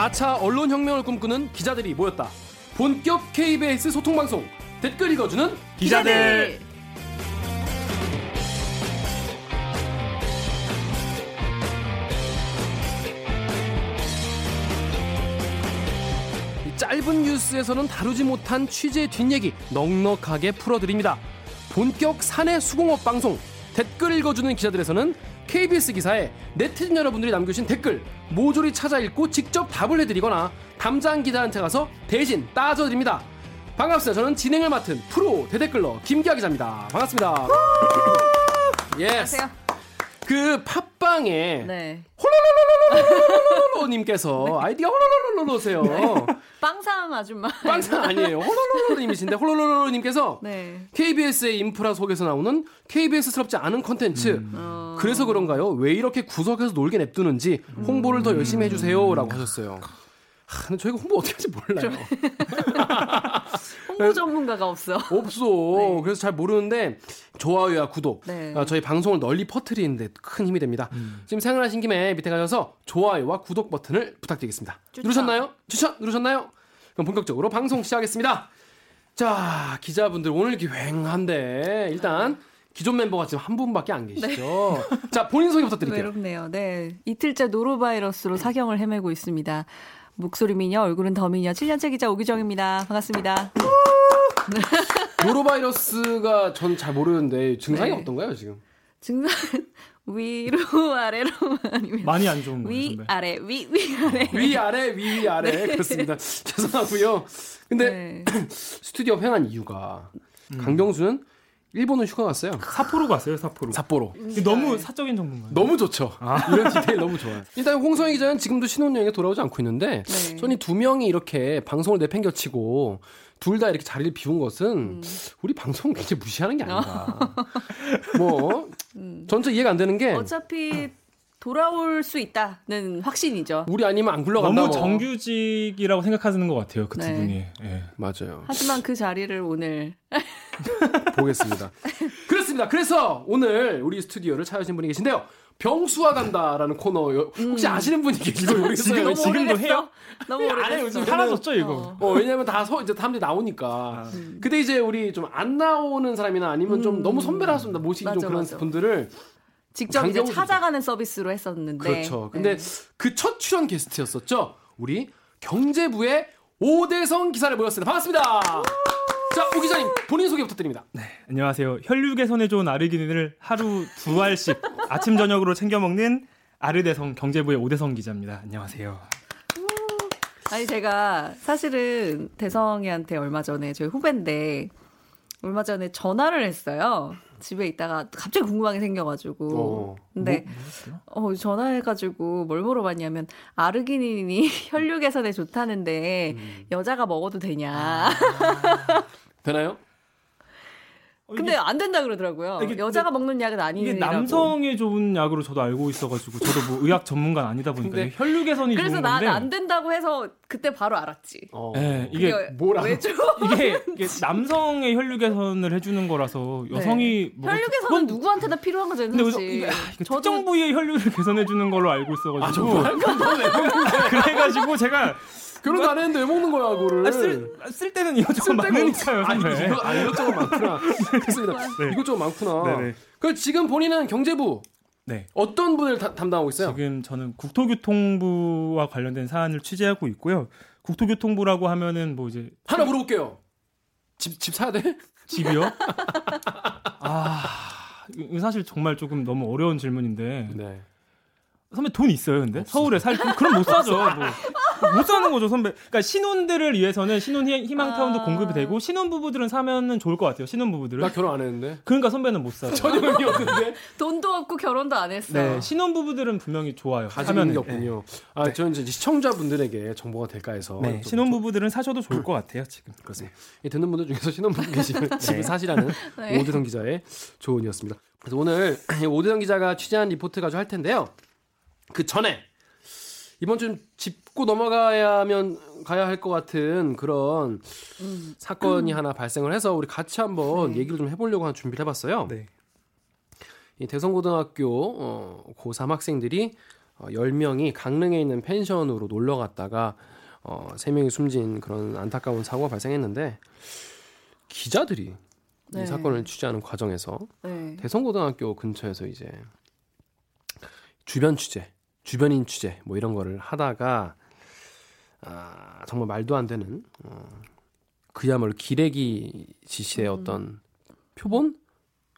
4차 언론혁명을 꿈꾸는 기자들이 모였다. 본격 KBS 소통방송 댓글 읽어주는 기자들. 기자들. 짧은 뉴스에서는 다루지 못한 취재 뒷얘기 넉넉하게 풀어드립니다. 본격 사내 수공업 방송 댓글 읽어주는 기자들에서는 KBS 기사에 네티즌 여러분들이 남겨주신 댓글 모조리 찾아 읽고 직접 답을 해드리거나 담당 기자한테 가서 대신 따져드립니다. 반갑습니다. 저는 진행을 맡은 프로 대댓글러 김기화 기자입니다. 반갑습니다. yes. 안녕하세요. 그 팟빵에 네. 홀로로로로로님께서 네. 아이디가 홀로로로로로세요. 네. 빵상 아줌마. 빵상 아니에요. 홀로로로님이신데 홀로로로님께서 네. KBS의 인프라 속에서 나오는 KBS스럽지 않은 컨텐츠. 음. 어... 그래서 그런가요? 왜 이렇게 구석에서 놀게 냅두는지 홍보를 더 열심히 해주세요라고 하셨어요. 하, 근데 저희가 홍보 어떻게 할지 몰라요. 홍보 전문가가 없어. 없어. 네. 그래서 잘 모르는데 좋아요와 구독, 네. 아, 저희 방송을 널리 퍼뜨리는데 큰 힘이 됩니다. 음. 지금 생각하신 김에 밑에 가셔서 좋아요와 구독 버튼을 부탁드리겠습니다. 추천. 누르셨나요? 추천 누르셨나요? 그럼 본격적으로 방송 시작하겠습니다. 자, 기자분들 오늘 이렇게 횡한데 일단 기존 멤버가 지금 한 분밖에 안 계시죠. 네. 자, 본인 소개 부탁드릴게요. 외롭네요. 네. 이틀째 노로바이러스로 사경을 헤매고 있습니다. 목소리 미녀, 얼굴은 더 미녀, 7년째 기자 오기정입니다. 반갑습니다. 노로바이러스가 전잘 모르는데 증상이 네. 어떤가요, 지금? 증상 위로 아래로 아니면 많이 안 좋은 거예요. 위 아래 위 위 아래 위 아래 위 위 아래 네. 그렇습니다. 죄송하고요. 근데 네. 스튜디오 횡한 이유가 음. 강병수는 일본은 휴가 갔어요. 사포로 갔어요, 사포로. 삿포로. 너무 사적인 정보인가요? 너무 좋죠. 아. 이런 디테일 너무 좋아요. 일단 홍성희 기자는 지금도 신혼여행에 돌아오지 않고 있는데, 네. 저는 두 명이 이렇게 방송을 내팽겨치고, 둘 다 이렇게 자리를 비운 것은, 음. 우리 방송 굉장히 무시하는 게 아닌가. 뭐, 음. 전체 이해가 안 되는 게. 어차피 돌아올 수 있다는 확신이죠. 우리 아니면 안 굴러간다. 너무 뭐. 정규직이라고 생각하는 것 같아요. 그 네. 두 분이. 네. 맞아요. 하지만 그 자리를 오늘 보겠습니다. 그렇습니다. 그래서 오늘 우리 스튜디오를 찾으신 분이 계신데요. 병수와 간다라는 코너 혹시 음. 아시는 분이 계시고. 지금 지금도 해요? 너무 오래됐어. 요즘 사라졌죠 이거. 어. 어, 왜냐면 다 서, 이제 사람들이 나오니까. 음. 근데 이제 우리 좀 안 나오는 사람이나 아니면 음. 좀 너무 선배라서 모시기 맞아, 좀 그런 맞아. 분들을 직접 이제 찾아가는 서비스로 했었는데. 그렇죠. 근데 네. 그첫 출연 게스트였었죠. 우리 경제부의 오대성 기사를 모였습니다. 반갑습니다. 자, 오 기자님 본인 소개 부탁드립니다. 네, 안녕하세요. 혈류 개선에 좋은 아르기닌을 하루 두 알씩 아침 저녁으로 챙겨 먹는 아르대성 경제부의 오대성 기자입니다. 안녕하세요. 아니 제가 사실은 대성이한테 얼마 전에 저희 후배인데 얼마 전에 전화를 했어요. 집에 있다가 갑자기 궁금한 게 생겨가지고. 어, 근데 뭐, 어, 전화해가지고 뭘 물어봤냐면 아르기닌이 혈류 개선에 좋다는데 음. 여자가 먹어도 되냐. 아. 되나요? 근데 안 된다 그러더라고요. 이게, 여자가 먹는 약은 아니에요. 이게 남성에 좋은 약으로 저도 알고 있어가지고 저도 뭐 의학 전문가는 아니다 보니까 혈류 개선이 그래서 좋은 건데. 그래서 난안 된다고 해서 그때 바로 알았지. 어. 네, 이게 뭐라 이게, 이게 남성의 혈류 개선을 해주는 거라서 여성이 네. 뭐 혈류 개선은 그건... 누구한테나 필요한 거죠. 근데 이게, 이게 저도... 특정 부위의 혈류를 개선해 주는 걸로 알고 있어가지고. 아, 그래가지고 제가 결혼도 안 했는데 왜 먹는 거야, 그거를? 아, 쓸, 쓸 때는 이것저것 많으니까요, 아, 이거, 아, 이것저것 많구나. 그렇습니다. 네. 이것저것 많구나. 네 네. 그 지금 본인은 경제부. 네. 어떤 분을 다, 담당하고 있어요? 지금 저는 국토교통부와 관련된 사안을 취재하고 있고요. 국토교통부라고 하면은 뭐 이제. 하나 물어볼게요. 집, 집 사야 돼? 집이요? 아, 사실 정말 조금 너무 어려운 질문인데. 네. 선배 돈 있어요, 근데? 없어. 서울에 살, 그럼 못 사죠. 뭐. 못 사는 거죠, 선배. 그러니까 신혼들을 위해서는 신혼 희망 타운도 아... 공급이 되고 신혼 부부들은 사면은 좋을 것 같아요. 신혼 부부들은. 나 결혼 안 했는데. 그러니까 선배는 못 사. 전혀 의미 없는데. 돈도 없고 결혼도 안 했어. 네, 신혼 부부들은 분명히 좋아요. 가지는 게 없군요. 네. 아, 네. 저는 이제 시청자분들에게 정보가 될까 해서. 네, 신혼 부부들은 사셔도 좋을 것 같아요, 지금. 그렇습니다. 이 듣는 분들 중에서 신혼 부부 계시면 네. 지금 사시라는 네. 오대성 기자의 조언이었습니다. 그래서 오늘 오대성 기자가 취재한 리포트 가지고 할 텐데요. 그 전에 이번 주 짚고 넘어가야면 가야 할 것 같은 그런 음. 사건이 음. 하나 발생을 해서 우리 같이 한번 네. 얘기를 좀 해보려고 한 준비를 해봤어요. 네. 이 대성고등학교 어, 고3 학생들이 어, 10명이 강릉에 있는 펜션으로 놀러 갔다가 어, 3명이 숨진 그런 안타까운 사고가 발생했는데 기자들이 네. 이 사건을 취재하는 과정에서 네. 대성고등학교 근처에서 이제 주변 취재, 주변인 취재 뭐 이런 거를 하다가 아, 정말 말도 안 되는 어, 그야말로 기레기 지시의 음. 어떤 표본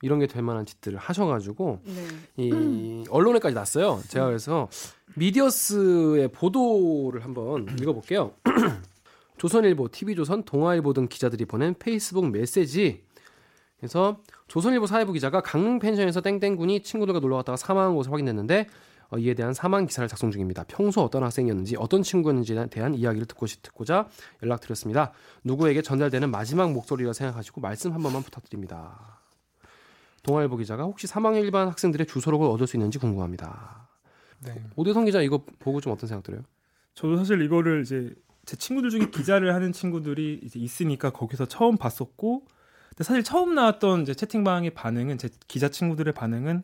이런 게 될 만한 짓들을 하셔가지고 네. 이 언론에까지 났어요. 제가 그래서 미디어스의 보도를 한번 읽어볼게요. 조선일보, TV조선, 동아일보 등 기자들이 보낸 페이스북 메시지. 그래서 조선일보 사회부 기자가 강릉 펜션에서 땡땡군이 친구들과 놀러 갔다가 사망한 것을 확인했는데 어, 이에 대한 사망 기사를 작성 중입니다. 평소 어떤 학생이었는지 어떤 친구였는지에 대한 이야기를 듣고 듣고자 연락드렸습니다. 누구에게 전달되는 마지막 목소리라 생각하시고 말씀 한 번만 부탁드립니다. 동아일보 기자가 혹시 사망 일반 학생들의 주소록을 얻을 수 있는지 궁금합니다. 네. 오대성 기자 이거 보고 좀 어떤 생각 들어요? 저도 사실 이거를 이제 제 친구들 중에 기자를 하는 친구들이 이제 있으니까 거기서 처음 봤었고, 근데 사실 처음 나왔던 이제 채팅방의 반응은 제 기자 친구들의 반응은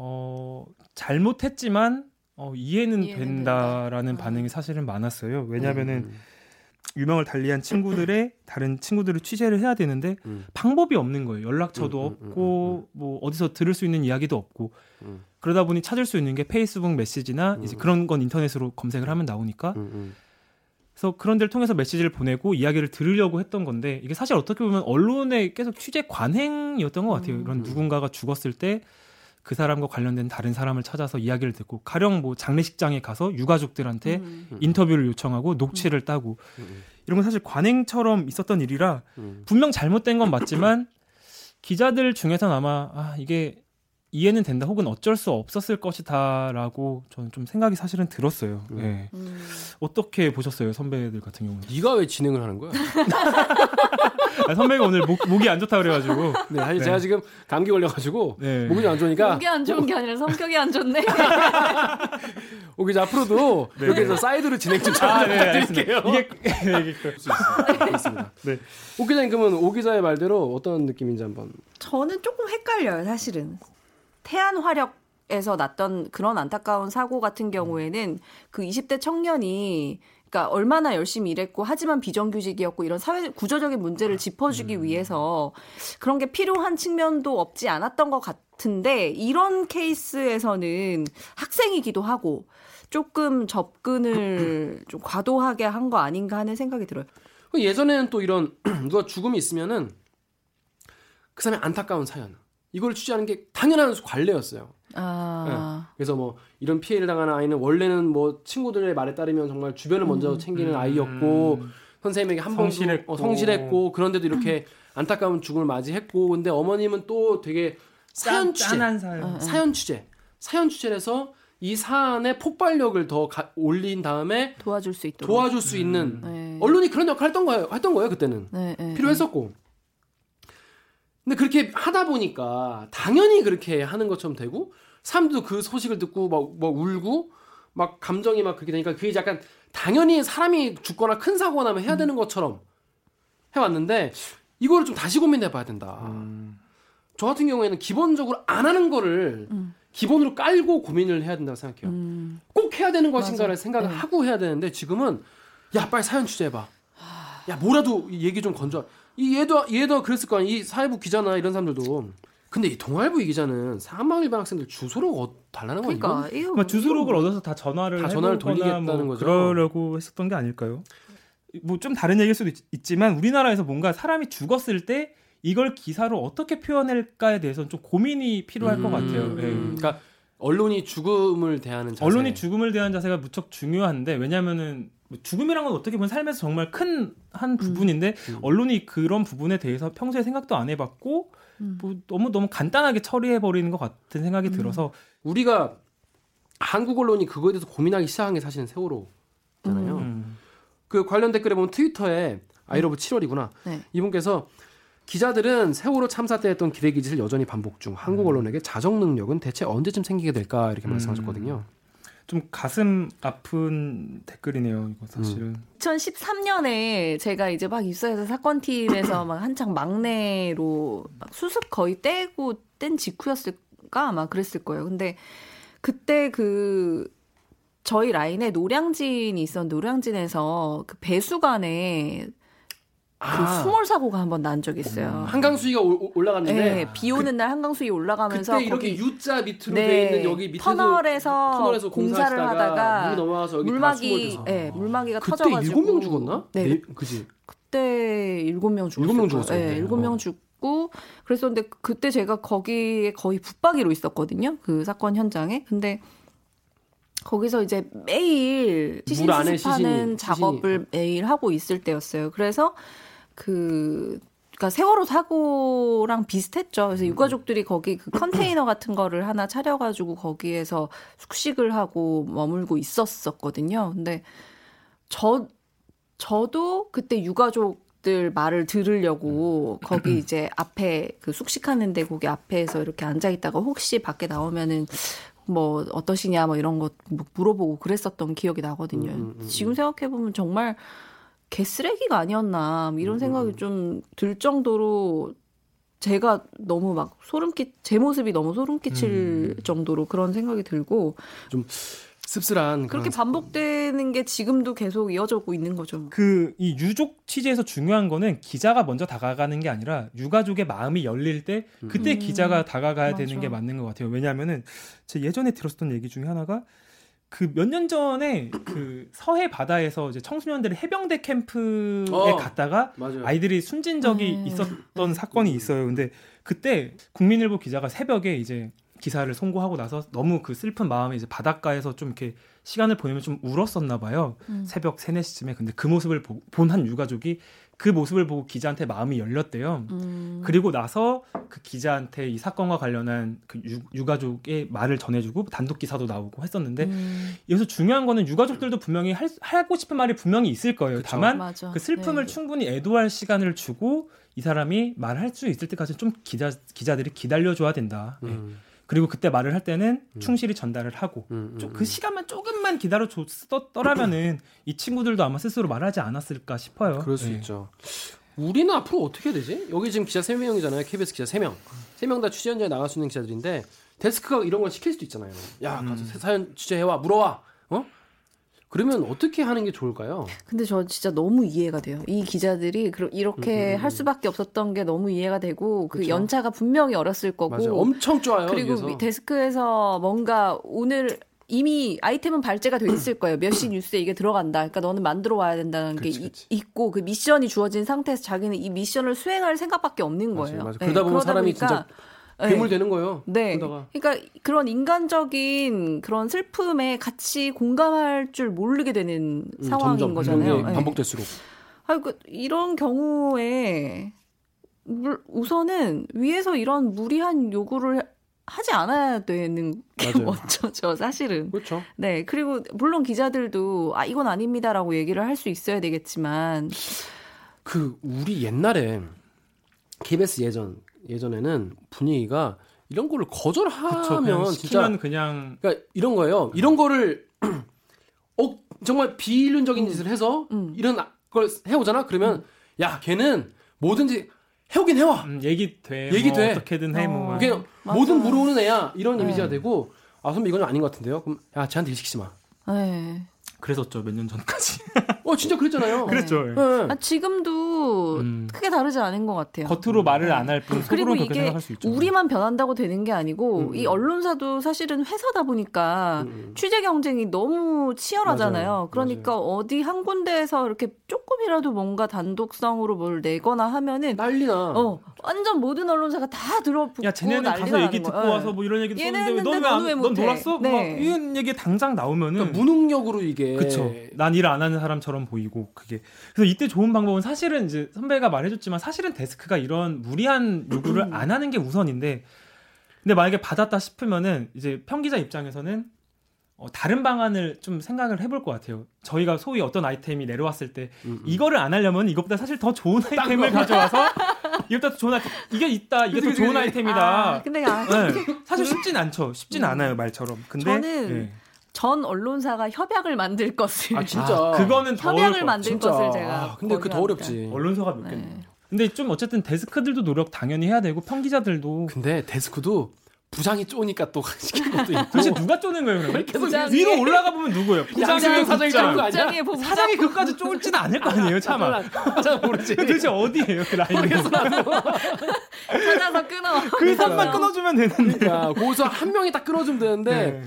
어 잘못했지만 어, 이해는, 이해는 된다라는 된다. 반응이 사실은 많았어요. 왜냐하면은 음. 유명을 달리한 친구들의 다른 친구들을 취재를 해야 되는데 음. 방법이 없는 거예요. 연락처도 음, 음, 음 없고 음, 뭐 어디서 들을 수 있는 이야기도 없고 그러다 보니 찾을 수 있는 게 페이스북 메시지나 이제 그런 건 인터넷으로 검색을 하면 나오니까 그래서 그런 데를 통해서 메시지를 보내고 이야기를 들으려고 했던 건데 이게 사실 어떻게 보면 언론의 계속 취재 관행이었던 것 같아요. 이런 누군가가 죽었을 때 그 사람과 관련된 다른 사람을 찾아서 이야기를 듣고 가령 뭐 장례식장에 가서 유가족들한테 음. 인터뷰를 요청하고 녹취를 따고 음. 이런 건 사실 관행처럼 있었던 일이라 음. 분명 잘못된 건 맞지만 기자들 중에서는 아마 아 이게 이해는 된다 혹은 어쩔 수 없었을 것이다라고 저는 좀 생각이 사실은 들었어요. 음. 네. 음. 어떻게 보셨어요 선배들 같은 경우는? 네가 왜 진행을 하는 거야? 아, 선배가 오늘 목, 목이 안 좋다 그래가지고. 네, 사실 네. 제가 지금 감기 걸려가지고 네. 목이 안 좋으니까. 목이 안 좋은 게 아니라 성격이 안 좋네. 오기 앞으로도 네. 여기서 사이드로 진행 좀 아, 네, 부탁드릴게요. 이게 이게 그렇습니다. 네. 오 기자님 그러면 오 기자의 말대로 어떤 느낌인지 한번. 저는 조금 헷갈려요, 사실은. 태안 화력 에서 났던 그런 안타까운 사고 같은 경우에는 그 20대 청년이 그러니까 얼마나 열심히 일했고 하지만 비정규직이었고 이런 사회 구조적인 문제를 짚어주기 음. 위해서 그런 게 필요한 측면도 없지 않았던 것 같은데 이런 케이스에서는 학생이기도 하고 조금 접근을 좀 과도하게 한 거 아닌가 하는 생각이 들어요. 예전에는 또 이런 누가 죽음이 있으면은 그 사람의 안타까운 사연 이걸 취재하는 게 당연한 관례였어요. 아. 네. 그래서 뭐 이런 피해를 당하는 아이는 원래는 뭐 친구들의 말에 따르면 정말 주변을 먼저 음. 챙기는 음. 아이였고 선생님에게 한번 성실했고. 어, 성실했고 그런데도 이렇게 안타까운 죽음을 맞이했고 근데 어머님은 또 되게 사연 취재, 사연. 어, 어. 사연 취재, 사연 취재해서 이 사안의 폭발력을 더 가, 올린 다음에 도와줄 수 있도록 도와줄 수 있는 음. 네. 언론이 그런 역할 했던 거예요. 했던 거예요 그때는 네, 네, 필요했었고. 근데 그렇게 하다 보니까 당연히 그렇게 하는 것처럼 되고 사람도 그 소식을 듣고 막, 막 울고 막 감정이 막 그렇게 되니까 그게 약간 당연히 사람이 죽거나 큰 사고가 나면 해야 되는 것처럼 해왔는데 이거를 좀 다시 고민해 봐야 된다. 음. 저 같은 경우에는 기본적으로 안 하는 거를 음. 기본으로 깔고 고민을 해야 된다고 생각해요. 음. 꼭 해야 되는 것인가를 맞아. 생각을 네. 하고 해야 되는데 지금은 야 빨리 사연 취재해봐. 야 뭐라도 얘기 좀 건져. 이 얘도 얘도 그랬을 거 아니야. 이 사회부 기자나 이런 사람들도. 근데 이 동아일보 이 기자는 사망 일반 학생들 주소록 어, 달라는 거니까. 그러니까 이거 뭐 주소록을 얻어서 다 전화를 다 전화를 돌리겠다는 뭐 거죠. 그러려고 했었던 게 아닐까요? 뭐 좀 다른 얘기일 수도 있, 지만 우리나라에서 뭔가 사람이 죽었을 때 이걸 기사로 어떻게 표현할까에 대해서는 좀 고민이 필요할 음, 것 같아요. 네. 그러니까 언론이 죽음을 대하는 자세. 언론이 죽음을 대하는 자세가 무척 중요한데 왜냐면은 뭐 죽음이란 건 어떻게 보면 삶에서 정말 큰 한 부분인데 음. 음. 언론이 그런 부분에 대해서 평소에 생각도 안 해봤고 음. 뭐 너무 너무 간단하게 처리해 버리는 것 같은 생각이 음. 들어서 우리가 한국 언론이 그거에 대해서 고민하기 시작한 게 사실은 세월호잖아요. 음. 그 관련 댓글에 보면 트위터에 아이러브 7월이구나 네. 이분께서 기자들은 세월호 참사 때 했던 기레기 짓을 여전히 반복 중 한국 언론에게 자정 능력은 대체 언제쯤 생기게 될까 이렇게 말씀하셨거든요. 좀 가슴 아픈 댓글이네요, 이거 사실은. 음. 2013년에 제가 이제 막 입사해서 사건팀에서 막 한창 막내로 막 수습 거의 떼고 뗀 직후였을까 아마 그랬을 거예요. 근데 그때 그 저희 라인에 노량진이 있었는데 노량진에서 그 배수관에 그 아. 수몰 사고가 한번 난 적이 있어요. 음. 한강 수위가 올라갔는데 네, 비 오는 그, 날 한강 수위 올라가면서 그때 이렇게 U자 밑으로 네, 돼 있는 여기 밑에서 터널에서, 터널에서 공사를 하다가 물이 넘어와서 여기 물막이 네, 물막이가 터져가지고 그때 7명 죽었나? 네, 네 그지. 그때 7명 죽었어요. 7명 죽었어요. 네, 7명 어. 죽고 그랬었는데 그때 제가 거기에 거의 붙박이로 있었거든요. 그 사건 현장에. 근데 거기서 이제 매일 시신 수습하는 작업을 매일 하고 있을 때였어요. 그래서 그 그러니까 세월호 사고랑 비슷했죠. 그래서 음. 유가족들이 거기 그 컨테이너 같은 거를 하나 차려가지고 거기에서 숙식을 하고 머물고 있었었거든요. 근데 저 저도 그때 유가족들 말을 들으려고 음. 거기 이제 앞에 그 숙식하는 데 거기 앞에서 이렇게 앉아 있다가 혹시 밖에 나오면은 뭐 어떠시냐 뭐 이런 거뭐 물어보고 그랬었던 기억이 나거든요. 음, 음, 지금 생각해 보면 정말 개쓰레기가 아니었나 뭐 이런 음, 생각이 음. 좀들 정도로 제가 너무 막 소름 끼, 제 모습이 너무 소름 끼칠 음. 정도로 그런 생각이 들고 좀 씁쓸한 그렇게 반복되는 게 지금도 계속 이어져고 있는 거죠. 그 이 유족 취재에서 중요한 거는 기자가 먼저 다가가는 게 아니라 유가족의 마음이 열릴 때 그때 음. 기자가 다가가야 맞아. 되는 게 맞는 것 같아요. 왜냐하면은 제 예전에 들었었던 얘기 중에 하나가 그 몇 년 전에 그 서해 바다에서 이제 청소년들이 해병대 캠프에 어, 갔다가 맞아요. 아이들이 숨진 적이 음. 있었던 사건이 있어요. 근데 그때 국민일보 기자가 새벽에 이제 기사를 송고하고 나서 너무 그 슬픈 마음에 이제 바닷가에서 좀 이렇게 시간을 보내면 좀 울었었나 봐요. 음. 새벽 3, 4시쯤에. 근데 그 모습을 본 한 유가족이 그 모습을 보고 기자한테 마음이 열렸대요. 음. 그리고 나서 그 기자한테 이 사건과 관련한 그 유, 가족의 말을 전해주고 단독 기사도 나오고 했었는데 음. 여기서 중요한 거는 유가족들도 분명히 할, 하고 싶은 말이 분명히 있을 거예요. 그쵸. 다만 맞아. 그 슬픔을 네. 충분히 애도할 시간을 주고 이 사람이 말할 수 있을 때까지 좀 기자 기자들이 기다려줘야 된다. 네. 음. 그리고 그때 말을 할 때는 음. 충실히 전달을 하고 음, 음, 그 시간만 조금만 기다려 줬더라면은 이 친구들도 아마 스스로 말하지 않았을까 싶어요. 그럴 수 네. 있죠. 우리는 앞으로 어떻게 해야 되지? 여기 지금 기자 3명이잖아요. KBS 기자 3명. 3명 다 취재 현장에 나갈 수 있는 기자들인데 데스크가 이런 걸 시킬 수도 있잖아요. 야, 가서 음. 사연 취재해와 물어와. 어? 그러면 어떻게 하는 게 좋을까요? 근데 저 진짜 너무 이해가 돼요. 이 기자들이 이렇게 음, 음, 할 수밖에 없었던 게 너무 이해가 되고 그 그쵸? 연차가 분명히 어렸을 거고 맞아요. 엄청 좋아요. 그리고 위에서. 데스크에서 뭔가 오늘 이미 아이템은 발제가 돼 있을 거예요. 몇 시 뉴스에 이게 들어간다. 그러니까 너는 만들어 와야 된다는 그치, 게 그치. 있고 그 미션이 주어진 상태에서 자기는 이 미션을 수행할 생각밖에 없는 거예요. 맞아요, 맞아요. 네, 그러다 보면 사람이 보니까 진짜 괴물 되는 거예요. 네. 그러다가. 그러니까 그런 인간적인 그런 슬픔에 같이 공감할 줄 모르게 되는 음, 상황인 거잖아요. 네. 반복될수록. 아, 그 이런 경우에 물, 우선은 위에서 이런 무리한 요구를 하지 않아야 되는 게 맞아요. 먼저죠, 사실은. 그렇죠. 네. 그리고 물론 기자들도 아 이건 아닙니다라고 얘기를 할 수 있어야 되겠지만 그 우리 옛날에 KBS 예전 예전에는 분위기가 이런 거를 거절하면 그쵸, 진짜 그냥 그러니까 이런 거예요. 이런 거를 어 정말 비인륜적인 음. 짓을 해서 음. 이런 걸 해오잖아. 그러면 음. 야 걔는 뭐든지 해오긴 해와. 음, 얘기 돼. 얘기 뭐 돼. 어떻게든 해. 뭐. 어, 그냥 뭐든 물어오는 애야. 이런 네. 이미지가 되고 아 선배 이건 아닌 것 같은데요. 그럼 야 쟤한테 일 시키지 마. 네. 그랬었죠 몇 년 전까지. 어 진짜 그랬잖아요. 그랬죠. 네. 네. 아, 지금도 음. 크게 다르지 않은 것 같아요. 겉으로 말을 안 할 뿐, 그리고 이게 우리만 변한다고 되는 게 아니고 음. 이 언론사도 사실은 회사다 보니까 음. 취재 경쟁이 너무 치열하잖아요. 맞아요. 그러니까 맞아요. 어디 한 군데에서 이렇게 조금이라도 뭔가 단독성으로 뭘 내거나 하면은 난리나. 어 완전 모든 언론사가 다 들어붙고 야 쟤네는 가서 얘기 듣고 거야. 와서 뭐 이런 얘기 썼는데 너왜넌 놀았어? 네. 막 이런 얘기 당장 나오면은 그러니까 무능력으로 이게 그쵸. 난일 안 하는 사람처럼 보이고 그게 그래서 이때 좋은 방법은 사실은 이제 선배가 말해줬지만 사실은 데스크가 이런 무리한 요구를 음. 안 하는 게 우선인데 근데 만약에 받았다 싶으면은 이제 평기자 입장에서는 어, 다른 방안을 좀 생각을 해볼 것 같아요. 저희가 소위 어떤 아이템이 내려왔을 때 음, 음. 이거를 안 하려면 이것보다 사실 더 좋은 아이템을 가져와서 이것보다 더 좋은 아이템 이게 있다 이게 더 좋은 아이템이다. 아, 근데 아, 네. 사실 쉽진 않죠. 쉽진 음. 않아요 말처럼. 근데 저는 네. 전 언론사가 협약을 만들 것을 아 진짜 아, 그거는 협약을 만들 진짜. 것을 제가 아, 근데 그 더 어렵지 언론사가 몇 네. 개인데 근데 좀 어쨌든 데스크들도 노력 당연히 해야 되고 평기자들도 근데 데스크도 부장이 쪼니까 또 시킨 것도 있고. 도대체 누가 쪼는 거예요, 그러면? 부장이... 위로 올라가 보면 누구예요? 부장이 사장이 쪼는 거 아니야? 사장이 그까지 쪼을지는 않을 거 아니에요, 차마. 잘 모르지. 도대체 어디예요, 그 라인이? 찾아서 끊어. 그 선만 끊어주면 되는데. 그러니까 거기서 한 명이 딱 끊어주면 되는데. 네.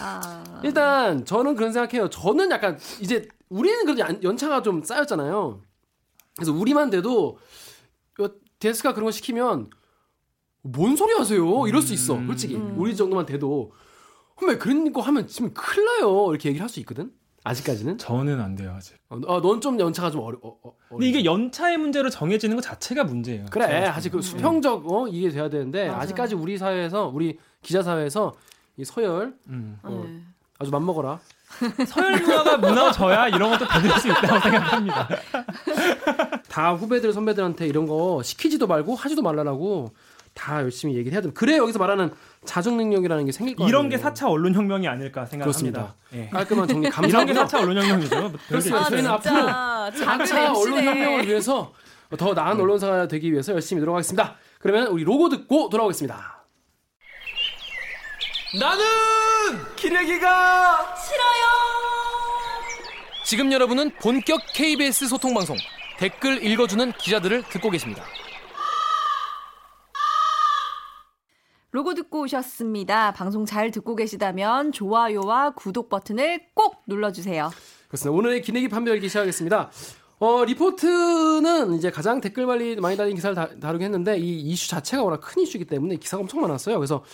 아... 일단 저는 그런 생각해요. 저는 약간 이제 우리는 그래도 연차가 좀 쌓였잖아요. 그래서 우리만 돼도 데스가 그런 거 시키면 뭔 소리 하세요? 이럴 수 있어. 음. 솔직히 음. 우리 정도만 돼도 왜 그런 거 하면 지금 큰일 나요. 이렇게 얘기를 할 수 있거든. 아직까지는? 저는 안 돼요 아직. 어, 아, 넌 좀 연차가 좀 어려. 어, 어, 근데 이게 연차의 문제로 정해지는 것 자체가 문제예요. 그래, 아직 그 수평적 어, 이게 돼야 되는데 맞아. 아직까지 우리 사회에서 우리 기자 사회에서 이 서열 음. 어, 네. 아주 맘먹어라. 서열 문화가 무너져야 이런 것도 받을 수 있다고 생각합니다. 다 후배들 선배들한테 이런 거 시키지도 말고 하지도 말라라고 다 열심히 얘기를 해야 됩니다. 그래 여기서 말하는 자정 능력이라는 게 생길 거예요. 이런 게 4차 언론 혁명이 아닐까 생각합니다. 예. 깔끔한 정리 감사. 이런 게 4차 언론 혁명이죠. 그렇습니다. 아, 저희는 앞으로 4차 언론 혁명을 위해서 더 나은 언론사가 되기 위해서 열심히 노력하겠습니다. 그러면 우리 로고 듣고 돌아오겠습니다. 나는 기레기가 싫어요. 지금 여러분은 본격 KBS 소통 방송 댓글 읽어주는 기자들을 듣고 계십니다. 로고 듣고 오셨습니다. 방송 잘 듣고 계시다면 좋아요와 구독 버튼을 꼭 눌러주세요. 그렇습니다. 오늘의 기내기 판별기 시작하겠습니다. 어, 리포트는 이제 가장 댓글 많이, 많이 달린 기사를 다, 다루게 했는데 이 이슈 자체가 워낙 큰 이슈이기 때문에 기사가 엄청 많았어요. 그래서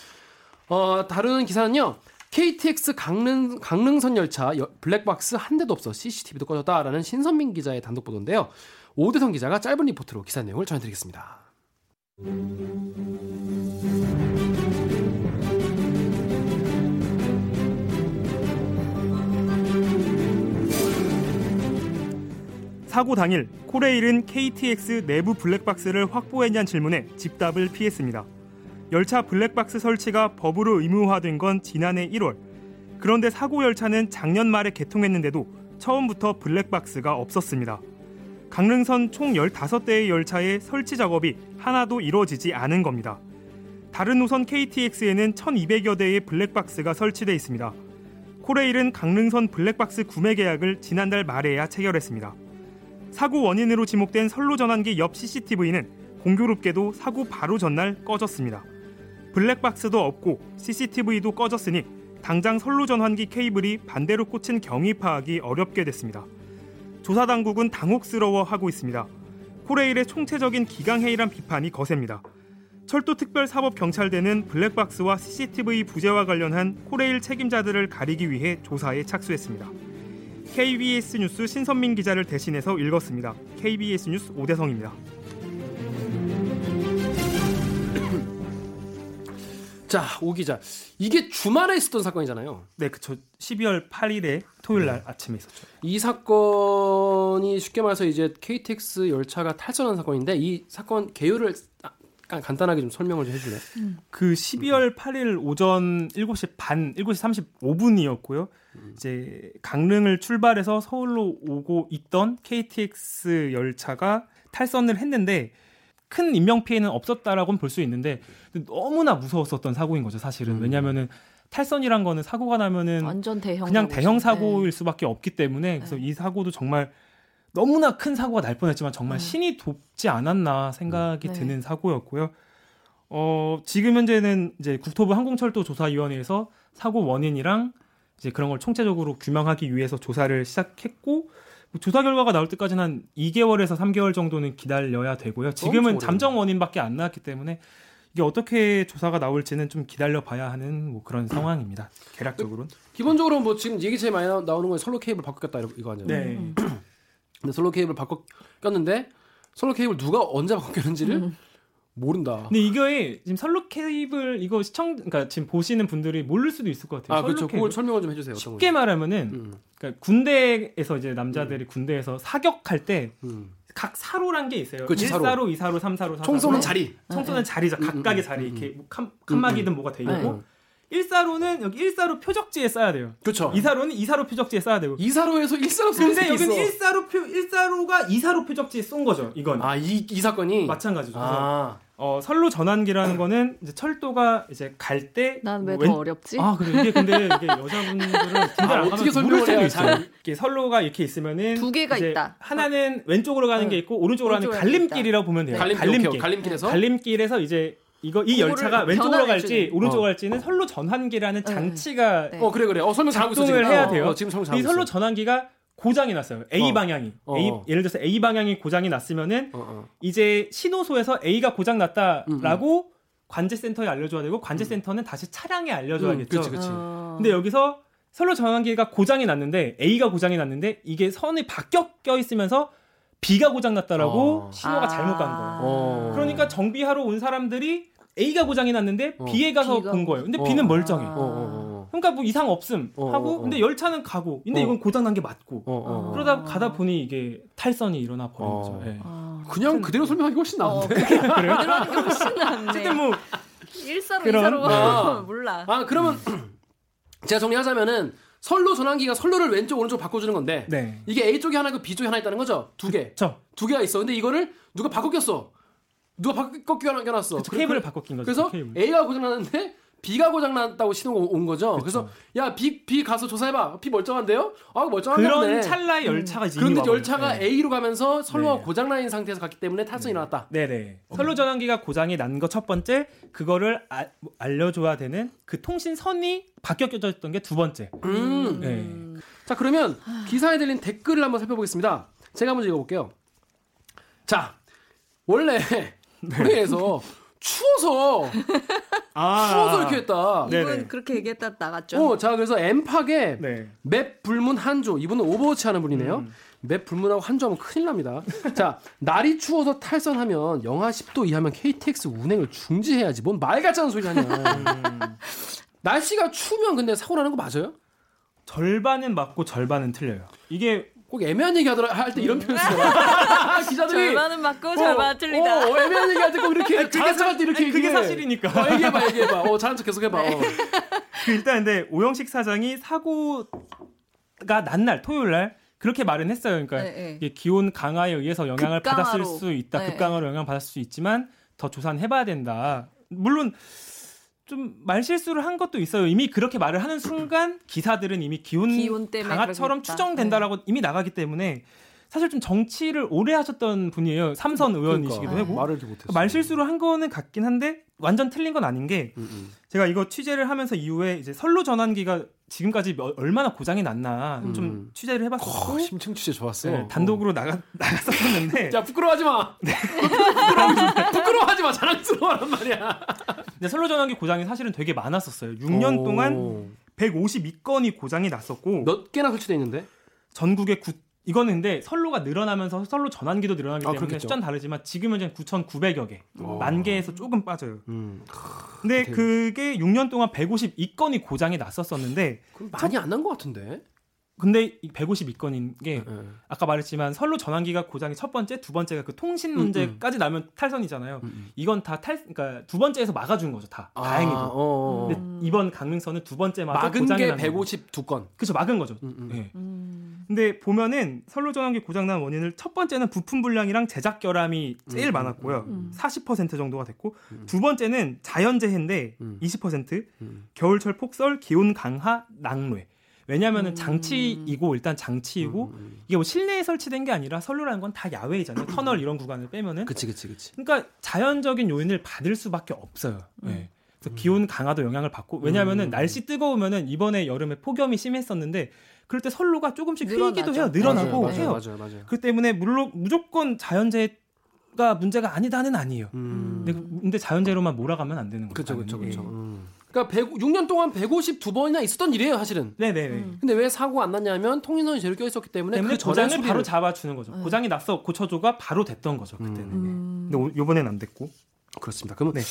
어, 다루는 기사는요. KTX 강릉, 강릉선 열차 블랙박스 한 대도 없어 CCTV도 꺼졌다라는 신선민 기자의 단독 보도인데요. 오대성 기자가 짧은 리포트로 기사 내용을 전해드리겠습니다. 사고 당일 코레일은 KTX 내부 블랙박스를 확보했냐는 질문에 집답을 피했습니다. 열차 블랙박스 설치가 법으로 의무화된 건 지난해 1월. 그런데 사고 열차는 작년 말에 개통했는데도 처음부터 블랙박스가 없었습니다. 강릉선 총 15대의 열차의 설치 작업이 하나도 이루어지지 않은 겁니다. 다른 노선 KTX에는 1200여 대의 블랙박스가 설치돼 있습니다. 코레일은 강릉선 블랙박스 구매 계약을 지난달 말에야 체결했습니다. 사고 원인으로 지목된 선로 전환기 옆 CCTV는 공교롭게도 사고 바로 전날 꺼졌습니다. 블랙박스도 없고 CCTV도 꺼졌으니 당장 선로 전환기 케이블이 반대로 꽂힌 경위 파악이 어렵게 됐습니다. 조사 당국은 당혹스러워하고 있습니다. 코레일의 총체적인 기강회의란 비판이 거셉니다. 철도특별사법경찰대는 블랙박스와 CCTV 부재와 관련한 코레일 책임자들을 가리기 위해 조사에 착수했습니다. KBS 뉴스 신선민 기자를 대신해서 읽었습니다. KBS 뉴스 오대성입니다. 자, 오 기자. 이게 주말에 있었던 사건이잖아요. 네, 그쵸. 12월 8일에 토요일 날 네. 아침에 있었죠. 이 사건이 쉽게 말해서 이제 KTX 열차가 탈선한 사건인데 이 사건 개요를 간단하게 좀 설명을 좀 해줄래요? 음. 그 12월 8일 오전 7시 반, 7시 35분이었고요. 음. 이제 강릉을 출발해서 서울로 오고 있던 KTX 열차가 탈선을 했는데 큰 인명 피해는 없었다라고는 볼 수 있는데 너무나 무서웠었던 사고인 거죠, 사실은. 음. 왜냐면은 탈선이란 거는 사고가 나면은 완전 대형 그냥 대형 사고일 네. 수밖에 없기 때문에 그래서 네. 이 사고도 정말 너무나 큰 사고가 날 뻔했지만 정말 네. 신이 돕지 않았나 생각이 네. 드는 사고였고요. 어, 지금 현재는 이제 국토부 항공철도 조사위원회에서 사고 원인이랑 이제 그런 걸 총체적으로 규명하기 위해서 조사를 시작했고 뭐 조사 결과가 나올 때까지는 한 2개월에서 3개월 정도는 기다려야 되고요. 지금은 잠정 원인밖에 안 나왔기 때문에 이게 어떻게 조사가 나올지는 좀 기다려 봐야 하는 뭐 그런 상황입니다. 개략적으로는. 기본적으로 뭐 지금 얘기 제일 많이 나오는 건 선로 케이블 바꿨겠다 이거 아니에요? 네. 근데 솔로 케이블 바꿔 꼈는데 솔로 케이블 누가 언제 바꿔 꼈는지를 음. 모른다. 근데 이게 지금 선로 케이블 이거 시청 그러니까 지금 보시는 분들이 모를 수도 있을 것 같아요. 아 그렇죠. 그걸 설명을 좀 해주세요. 쉽게 말하면은 음. 그러니까 군대에서 이제 남자들이 음. 군대에서 사격할 때각 음. 사로란 게 있어요. 그치, 1사로, 2사로, 3사로, 4사로. 총 쏘는 자리. 총 쏘는 자리죠. 각각의 자리. 이렇게 뭐 칸, 칸막이든 뭐가 돼 있고 1사로는 여기 1사로 표적지에 써야 돼요. 그렇죠. 2사로는 2사로 표적지에 써야 되고. 2사로에서 1사로 근데 여기는 1사로 표 1사로가 2사로 표적지에 쏜 거죠. 이건. 아, 이, 이 사건이 마찬가지죠. 아. 어, 선로 전환기라는 거는 이제 철도가 이제 갈 때 난왜더 어렵지? 아, 그래. 이게 근데 이게 여자분들은 아, 어떻게 설명을 해야 있어요. 이렇게 선로가 이렇게 있으면은 두 개가 있다. 하나는 왼쪽으로 가는 게 있고 오른쪽으로 가는 갈림길이라고 보면 돼요. 갈림길. 갈림길. 갈림길에서 갈림길에서 이제 이거 이 열차가 왼쪽으로 갈지 오른쪽으로 어. 갈지는 선로 전환기라는 네. 장치가 네. 어 그래 그래 어 설명 잘하고 있어 지금 해야 돼요. 어, 지금 설명 이 선로 전환기가 고장이 났어요. A 어. 방향이 어. A, 예를 들어서 A 방향이 고장이 났으면은 어, 어. 이제 신호소에서 A가 고장 났다라고 음, 음. 관제센터에 알려줘야 되고 관제센터는 음. 다시 차량에 알려줘야겠죠. 음, 그치, 그치. 근데 여기서 선로 전환기가 고장이 났는데 A가 고장이 났는데 이게 선이 바뀌어 껴 있으면서 B가 고장 났다라고 신호가 잘못 간 거예요. 그러니까 정비하러 온 사람들이 A가 고장이 났는데 어. B에 가서 B가... 본 거예요. 근데 어. B는 멀쩡해. 어, 어, 어, 그러니까 뭐 이상 없음 하고 근데 열차는 가고 근데 이건 고장 난 게 맞고 그러다 가다 보니 이게 탈선이 일어나 버린 거죠. 네. 그냥 그대로 설명하기 훨씬 나은데. 그래요? 그대로 하는 게 훨씬 나은데. 어쨌든 뭐 1사로 2사로 몰라. 아 그러면 제가 정리하자면은 선로 전환기가 선로를 왼쪽 오른쪽 바꿔주는 건데 네. 이게 A 쪽에 하나 있고 B 쪽에 하나 있다는 거죠? 두 개. 그쵸. 두 개가 있어. 근데 이거를 누가 바꿔 꼈어. 누가 바꿔 껴놨어. 그쵸, 케이블을 바꿔 낀 거죠. 그래서 케이블. A가 고장났는데 B가 고장났다고 신호가 온 거죠. 그쵸. 그래서 야 B B 가서 조사해봐. B 멀쩡한데요? 아 멀쩡한데. 그런 찰나의 열차가 이제 그런데 열차가 네. A로 가면서 선로가 네. 고장난 상태에서 갔기 때문에 탈선이 네. 나왔다. 네네. 선로 전환기가 고장이 난 거 첫 번째, 그거를 아, 알려줘야 되는 그 통신선이 바뀌어 껴져 있던 게 두 번째. 음. 네. 자 그러면 기사에 들린 댓글을 한번 살펴보겠습니다. 제가 먼저 읽어볼게요. 자 원래 노래에서 추워서 아, 추워서 이렇게 했다. 이분 네네. 그렇게 얘기했다 나갔죠. 어, 자 그래서 엠팍의 네. 맵 불문 한조 이분은 오버워치 하는 분이네요. 음. 맵 불문하고 한조하면 큰일 납니다. 자 날이 추워서 탈선하면 영하 10도 이하면 KTX 운행을 중지해야지. 뭔 말 같지 않은 소리 하냐. 음. 날씨가 추우면 근데 사고 나는 거 맞아요? 절반은 맞고 절반은 틀려요. 이게 꼭 애매한 얘기 하더라 할 때 이런 표현 쓰더라. 기자들이 절반은 맞고 어, 절반은 틀리다. 어, 애매한 얘기 할 때 꼭 이렇게 잘한 척할 때 이렇게 아니, 그게 사실이니까. 어, 얘기해봐, 얘기해봐. 어, 잘한 척 계속 해봐. 네. 어. 그 일단 근데 오영식 사장이 사고가 난날 토요일 날 그렇게 말은 했어요. 그러니까 네, 네. 기온 강화에 의해서 영향을 급강하로. 받았을 수 있다. 네, 급강으로 영향 받았을 수 있지만 더 조사는 해봐야 된다. 물론 좀 말실수를 한 것도 있어요. 이미 그렇게 말을 하는 순간 기사들은 이미 기온, 기온 강화처럼 추정된다라고 네. 이미 나가기 때문에 사실 좀 정치를 오래 하셨던 분이에요. 삼선 그러니까. 의원이시기도 그러니까. 하고. 말을 못했어. 말실수를 한 거는 같긴 한데 완전 틀린 건 아닌 게 음, 음. 제가 이거 취재를 하면서 이후에 이제 선로 전환기가 지금까지 얼마나 고장이 났나 음. 좀 취재를 해봤었고 어, 심층 취재 좋았어. 네, 단독으로 나가 나갔었는데. 야 부끄러워하지 마. 네. 부끄러워하지 마. 자랑스러워란 말이야. 근데 선로 전환기 고장이 사실은 되게 많았었어요. 6년 오. 동안 152건이 고장이 났었고 몇 개나 설치돼 있는데? 전국에 9 이거는 근데 선로가 늘어나면서 선로 전환기도 늘어나기 아, 때문에 아, 숫자는 다르지만 지금은 이제 9,900여 개, 오. 만 개에서 조금 빠져요. 음. 근데 그게 6년 동안 152건이 고장이 났었었는데 많이 안 난 것 같은데. 근데 152건인 게 네. 아까 말했지만 선로 전환기가 고장이 첫 번째, 두 번째가 그 통신 문제까지 음, 음. 나면 탈선이잖아요. 음, 음. 이건 다 탈, 그러니까 두 번째에서 막아준 거죠, 다 아, 다행히도. 어, 어. 근데 이번 강릉선은 두 번째 맞아 막은 고장이 게 152건. 그렇죠, 막은 거죠. 네. 근데 보면은 선로 전환기 고장난 원인을 첫 번째는 부품 불량이랑 제작 결함이 제일 많았고요, 40% 정도가 됐고 두 번째는 자연재해인데 20%, 겨울철 폭설, 기온 강하, 낙뢰. 왜냐하면은 음. 장치이고 일단 장치이고 음, 음, 음. 이게 뭐 실내에 설치된 게 아니라 선로라는 건 다 야외이잖아요. 터널 이런 구간을 빼면은. 그치 그치 그치. 그러니까 자연적인 요인을 받을 수밖에 없어요. 음. 네. 그래서 기온 강화도 영향을 받고 왜냐하면은 날씨 뜨거우면은 이번에 여름에 폭염이 심했었는데 그럴 때 선로가 조금씩 휘기도 해요. 늘어나고 맞아요, 해요. 맞아요, 맞아요. 그 때문에 물론 무조건 자연재해 가 문제가 아니다는 아니에요. 음. 근데, 근데 자연재해로만 몰아가면 안 되는 거죠. 그렇죠, 그렇죠, 그렇죠. 그러니까 100, 6년 동안 152번이나 있었던 일이에요, 사실은. 네네. 음. 근데 왜 사고 안 났냐면 통신선이 제대로 껴 있었기 때문에, 때문에 그 고장을 소리를... 바로 잡아주는 거죠. 음. 고장이 났어 고쳐줘가 바로 됐던 거죠 그때는. 음. 근데 요번엔 안 됐고. 그렇습니다. 그러면 네.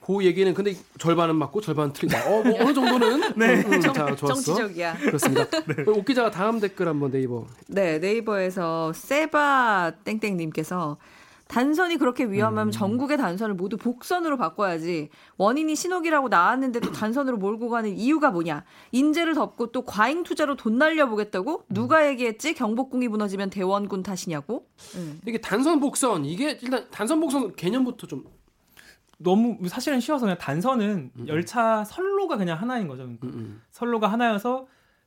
그 얘기는 근데 절반은 맞고 절반은 틀리다. 어, 뭐 어느 정도는 네. 음, 자, 좋았어. 정치적이야. 그렇습니다. 네. 옥 기자가 다음 댓글 한번 네이버. 네, 네이버에서 세바 땡땡님께서 단선이 그렇게 위험하면 음. 전국의 단선을 모두 복선으로 바꿔야지. 원인이 신호기라고 나왔는데도 단선으로 몰고 가는 이유가 뭐냐? 인재를 덮고 또 과잉 투자로 돈 날려보겠다고? 누가 얘기했지? 경복궁이 무너지면 대원군 탓이냐고? 음. 이게 단선 복선 이게 일단 단선 복선 개념부터 좀 너무 사실은 쉬워서 그냥 단선은 음. 열차 선로가 그냥 하나인 거죠. 그러니까 음. 선로가 하나여서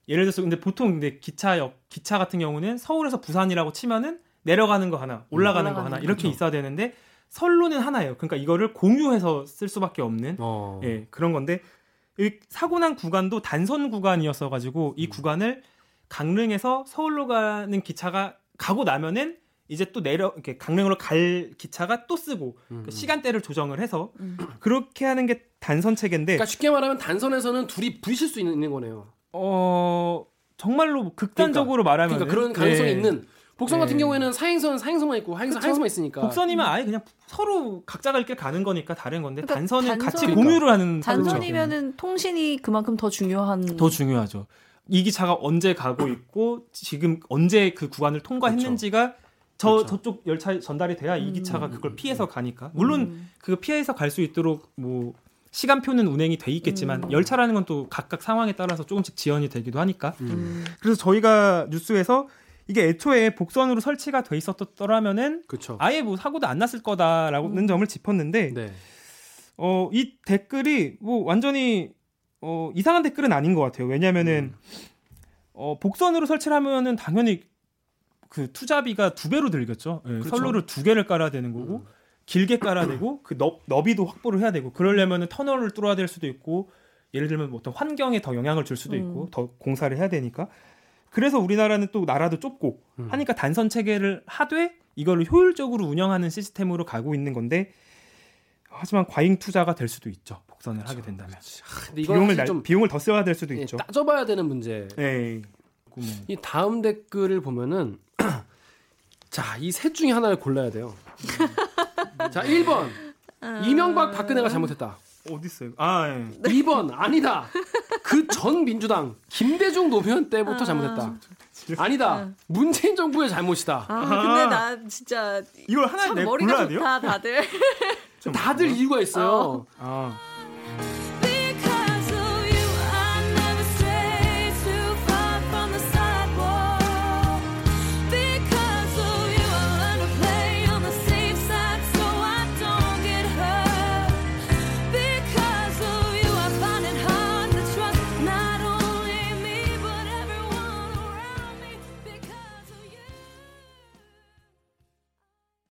예를 들어서 근데 보통 근데 기차역 기차 같은 경우는 서울에서 부산이라고 치면은 내려가는 거 하나, 올라가는, 올라가는 거 하나 이렇게 그렇죠. 있어야 되는데 선로는 하나예요. 그러니까 이거를 공유해서 쓸 수밖에 없는 어. 예, 그런 건데 이 사고 난 구간도 단선 구간이었어 가지고 이 음. 구간을 강릉에서 서울로 가는 기차가 가고 나면은 이제 또 내려 이렇게 강릉으로 갈 기차가 또 쓰고 음. 그 시간대를 조정을 해서 음. 그렇게 하는 게 단선 체계인데 그러니까 쉽게 말하면 단선에서는 둘이 부딪힐 수 있는, 있는 거네요. 어 정말로 극단적으로 그러니까, 말하면 그러니까 그런 가능성이 네. 있는 복선 같은 네. 경우에는 사행선 사행선만 있고 하행선 하행선만 있으니까. 복선이면 아예 그냥 서로 각자 갈 길 가는 거니까 다른 건데 그러니까 단선은 단선, 같이 그러니까. 공유를 하는 단선이면은 통신이 그만큼 더 중요한 더 중요하죠. 이 기차가 언제 가고 있고 지금 언제 그 구간을 통과했는지가 그렇죠. 저 그렇죠. 저쪽 열차 전달이 돼야 이 기차가 음. 그걸 피해서 가니까 물론 음. 그 피해서 갈 수 있도록 뭐 시간표는 운행이 돼 있겠지만 음. 열차라는 건 또 각각 상황에 따라서 조금씩 지연이 되기도 하니까 음. 그래서 저희가 뉴스에서 이게 애초에 복선으로 설치가 돼 있었더라면은 그쵸. 아예 뭐 사고도 안 났을 거다라는 음. 점을 짚었는데 네. 어, 이 댓글이 뭐 완전히 어, 이상한 댓글은 아닌 것 같아요. 왜냐면은 음. 어, 복선으로 설치를 하면은 당연히 그 투자비가 두 배로 들겠죠. 네, 그렇죠. 선로를 두 개를 깔아야 되는 거고 음. 길게 깔아야 되고 그 너, 너비도 확보를 해야 되고 그러려면은 터널을 뚫어야 될 수도 있고 예를 들면 뭐 어떤 환경에 더 영향을 줄 수도 있고 음. 더 공사를 해야 되니까 그래서 우리나라는 또 나라도 좁고 음. 하니까 단선 체계를 하되 이걸 효율적으로 운영하는 시스템으로 가고 있는 건데 하지만 과잉 투자가 될 수도 있죠. 복선을 그렇죠. 하게 된다면 아, 비용을 날, 좀 비용을 더 써야 될 수도 예, 있죠. 따져봐야 되는 문제. 네. 이 다음 댓글을 보면은 자, 이 셋 중에 하나를 골라야 돼요. 자, 1번. 이명박 박근혜가 잘못했다. 어디 있어요? 아, 예. 2번 아니다. 그 전 민주당 김대중 노무현 때부터 아. 잘못했다. 아니다. 아. 문재인 정부의 잘못이다. 아, 근데 나 진짜 이걸 하나 내 머리가 좋다, 다들. 다들 이유가 있어요. 어. 아.